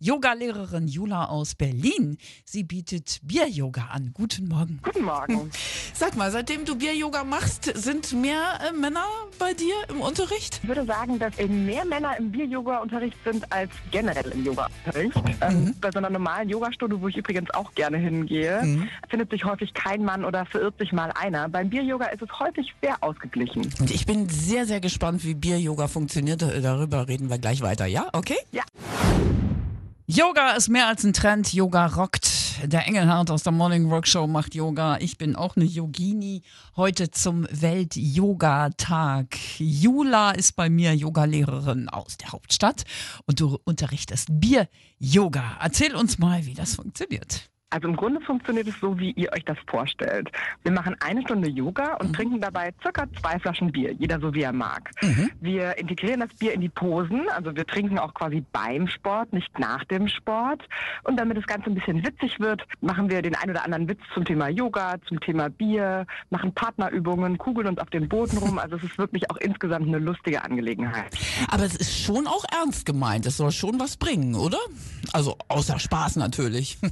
Yogalehrerin Jula aus Berlin. Sie bietet Bier-Yoga an. Guten Morgen. Guten Morgen. Sag mal, seitdem du Bier-Yoga machst, sind mehr äh, Männer bei dir im Unterricht? Ich würde sagen, dass eben mehr Männer im Bier-Yoga-Unterricht sind als generell im Yoga-Unterricht. Ähm, bei so einer normalen Yogastunde, wo ich übrigens auch gerne hingehe, findet sich häufig kein Mann oder verirrt sich mal einer. Beim Bier-Yoga ist es häufig sehr ausgeglichen. Und ich bin sehr, sehr gespannt, wie Bier-Yoga funktioniert. Darüber reden wir gleich weiter, ja? Okay? Ja. Yoga ist mehr als ein Trend. Yoga rockt. Der Engelhardt aus der Morning Rock Show macht Yoga. Ich bin auch eine Yogini. Heute zum Welt-Yoga-Tag. Jula ist bei mir Yogalehrerin aus der Hauptstadt und du unterrichtest Bier-Yoga. Erzähl uns mal, wie das funktioniert. Also im Grunde funktioniert es so, wie ihr euch das vorstellt. Wir machen eine Stunde Yoga und trinken dabei circa zwei Flaschen Bier, jeder so wie er mag. Wir integrieren das Bier in die Posen, also wir trinken auch quasi beim Sport, nicht nach dem Sport. Und damit das Ganze ein bisschen witzig wird, machen wir den ein oder anderen Witz zum Thema Yoga, zum Thema Bier, machen Partnerübungen, kugeln uns auf den Boden rum. Also es ist wirklich auch insgesamt eine lustige Angelegenheit. Aber es ist schon auch ernst gemeint. Es soll schon was bringen, oder? Also außer Spaß natürlich.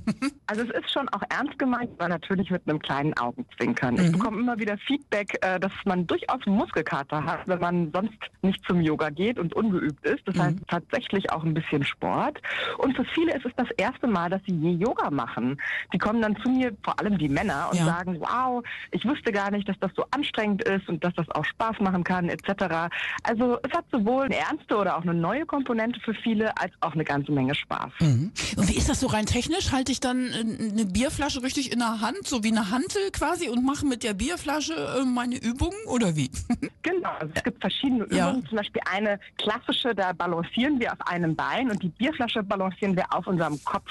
Also es ist schon auch ernst gemeint, aber natürlich mit einem kleinen Augenzwinkern. Ich bekomme immer wieder Feedback, äh, dass man durchaus Muskelkater hat, wenn man sonst nicht zum Yoga geht und ungeübt ist. Das heißt tatsächlich auch ein bisschen Sport. Und für viele ist es das erste Mal, dass sie je Yoga machen. Die kommen dann zu mir, vor allem die Männer, und Ja. sagen, wow, ich wusste gar nicht, dass das so anstrengend ist und dass das auch Spaß machen kann, etc. Also es hat sowohl eine ernste oder auch eine neue Komponente für viele, als auch eine ganze Menge Spaß. Und wie ist das so rein technisch? Halte ich dann äh, eine Bierflasche richtig in der Hand, so wie eine Hantel quasi, und mache mit der Bierflasche äh, meine Übungen oder wie? Genau, also es gibt verschiedene Übungen. Ja. Zum Beispiel eine klassische, da balancieren wir auf einem Bein und die Bierflasche balancieren wir auf unserem Kopf.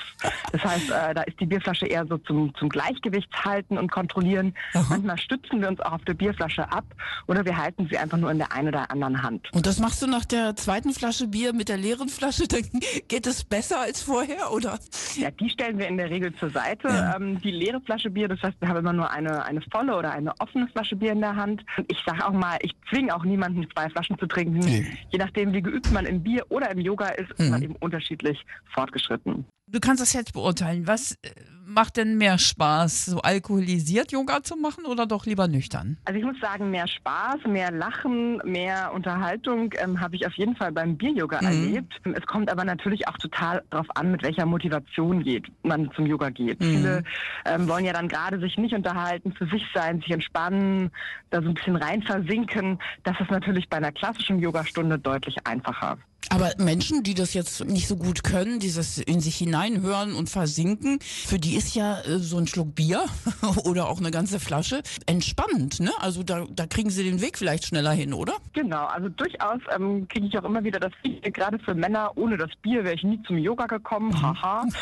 Das heißt, äh, da ist die Bierflasche eher so zum, zum Gleichgewichtshalten und kontrollieren. Aha. Manchmal stützen wir uns auch auf der Bierflasche ab oder wir halten sie einfach nur in der einen oder anderen Hand. Und das machst du nach der zweiten Flasche Bier mit der leeren Flasche, dann geht es besser als vorher, oder? Ja, die stellen wir in der Regel zur Seite. Ja. Ähm, die leere Flasche Bier, das heißt, wir haben immer nur eine, eine volle oder eine offene Flasche Bier in der Hand. Und ich sage auch mal, ich zwinge auch niemanden, zwei Flaschen zu trinken. Nee. Je nachdem, wie geübt man im Bier oder im Yoga ist, ist Mhm. man eben unterschiedlich fortgeschritten. Du kannst das jetzt beurteilen. Was äh, macht denn mehr Spaß, so alkoholisiert Yoga zu machen oder doch lieber nüchtern? Also ich muss sagen, mehr Spaß, mehr Lachen, mehr Unterhaltung ähm, habe ich auf jeden Fall beim Bier-Yoga Mhm. erlebt. Es kommt aber natürlich auch total darauf an, mit welcher Motivation geht, man zum Yoga geht. Mhm. Viele ähm, wollen ja dann gerade sich nicht unterhalten, für sich sein, sich entspannen, da so ein bisschen rein versinken. Das ist natürlich bei einer klassischen Yogastunde deutlich einfacher. Aber Menschen, die das jetzt nicht so gut können, dieses in sich hineinhören und versinken, für die ist ja äh, so ein Schluck Bier oder auch eine ganze Flasche entspannend, ne? Also da, da kriegen sie den Weg vielleicht schneller hin, oder? Genau, also durchaus ähm, kriege ich auch immer wieder das Feedback, gerade für Männer, ohne das Bier wäre ich nie zum Yoga gekommen, haha.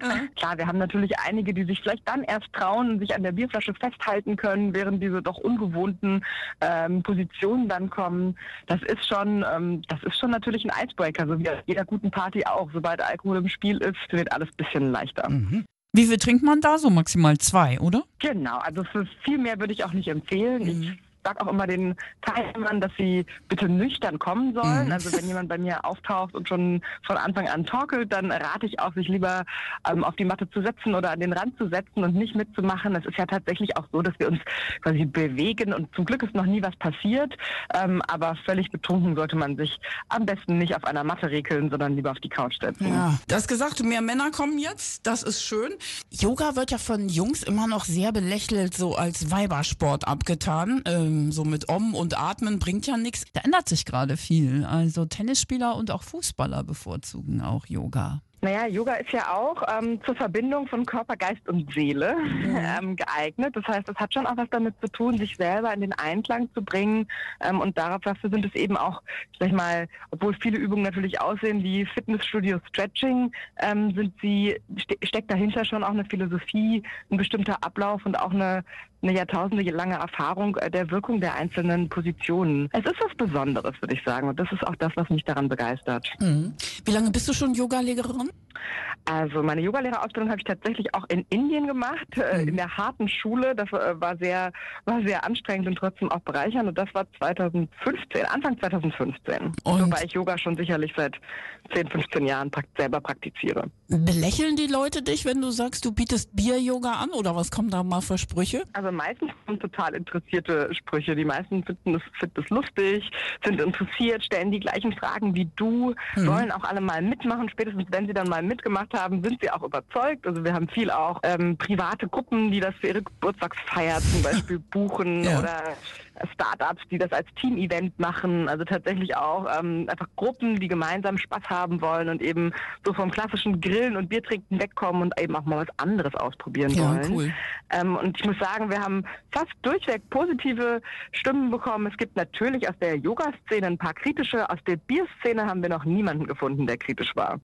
Klar, wir haben natürlich einige, die sich vielleicht dann erst trauen und sich an der Bierflasche festhalten können, während diese doch ungewohnten ähm, Positionen dann kommen. Das ist schon, ähm, das ist schon natürlich ein Icebreaker, so wie bei jeder guten Party auch. Sobald Alkohol im Spiel ist, wird alles ein bisschen leichter. Wie viel trinkt man da? So maximal zwei, oder? Genau, also für viel mehr würde ich auch nicht empfehlen. Ich sage auch immer den Teilnehmern, dass sie bitte nüchtern kommen sollen. Mhm. Also wenn jemand bei mir auftaucht und schon von Anfang an torkelt, dann rate ich auch, sich lieber ähm, auf die Matte zu setzen oder an den Rand zu setzen und nicht mitzumachen. Es ist ja tatsächlich auch so, dass wir uns quasi bewegen und zum Glück ist noch nie was passiert. Ähm, aber völlig betrunken sollte man sich am besten nicht auf einer Matte regeln, sondern lieber auf die Couch setzen. Ja. Du hast gesagt, mehr Männer kommen jetzt. Das ist schön. Yoga wird ja von Jungs immer noch sehr belächelt, so als Weibersport abgetan. Ähm, so mit Om und Atmen bringt ja nichts. Da ändert sich gerade viel. Also Tennisspieler und auch Fußballer bevorzugen auch Yoga. Naja, Yoga ist ja auch ähm, zur Verbindung von Körper, Geist und Seele ähm, geeignet. Das heißt, es hat schon auch was damit zu tun, sich selber in den Einklang zu bringen. Ähm, und darauf dafür sind es eben auch, sag ich mal, obwohl viele Übungen natürlich aussehen wie Fitnessstudio Stretching, ähm, sind sie, ste steckt dahinter schon auch eine Philosophie, ein bestimmter Ablauf und auch eine, eine jahrtausendelange Erfahrung äh, der Wirkung der einzelnen Positionen. Es ist was Besonderes, würde ich sagen. Und das ist auch das, was mich daran begeistert. Mhm. Wie lange bist du schon Yogalehrerin? Also meine Yogalehrerausbildung habe ich tatsächlich auch in Indien gemacht, äh, in der harten Schule. Das äh, war sehr, war sehr anstrengend und trotzdem auch bereichernd. Und das war 2015, Anfang 2015. Und? Wobei ich Yoga schon sicherlich seit 10, 15 Jahren selber praktiziere. Belächeln die Leute dich, wenn du sagst, du bietest Bier-Yoga an oder was kommen da mal für Sprüche? Also meistens kommen total interessierte Sprüche. Die meisten finden es, finden es lustig, sind interessiert, stellen die gleichen Fragen wie du, wollen auch alle mal mitmachen. Spätestens wenn sie dann mal mitgemacht haben, sind sie auch überzeugt. Also wir haben viel auch ähm, private Gruppen, die das für ihre Geburtstagsfeier zum Beispiel buchen Ja. oder Startups, die das als Team-Event machen. Also tatsächlich auch ähm, einfach Gruppen, die gemeinsam Spaß haben wollen und eben so vom klassischen Grillen und Biertrinken wegkommen und eben auch mal was anderes ausprobieren Ja, wollen. cool. Ähm, und ich muss sagen, wir haben fast durchweg positive Stimmen bekommen. Es gibt natürlich aus der Yoga-Szene ein paar kritische. Aus der Bierszene haben wir noch niemanden gefunden, der kritisch war.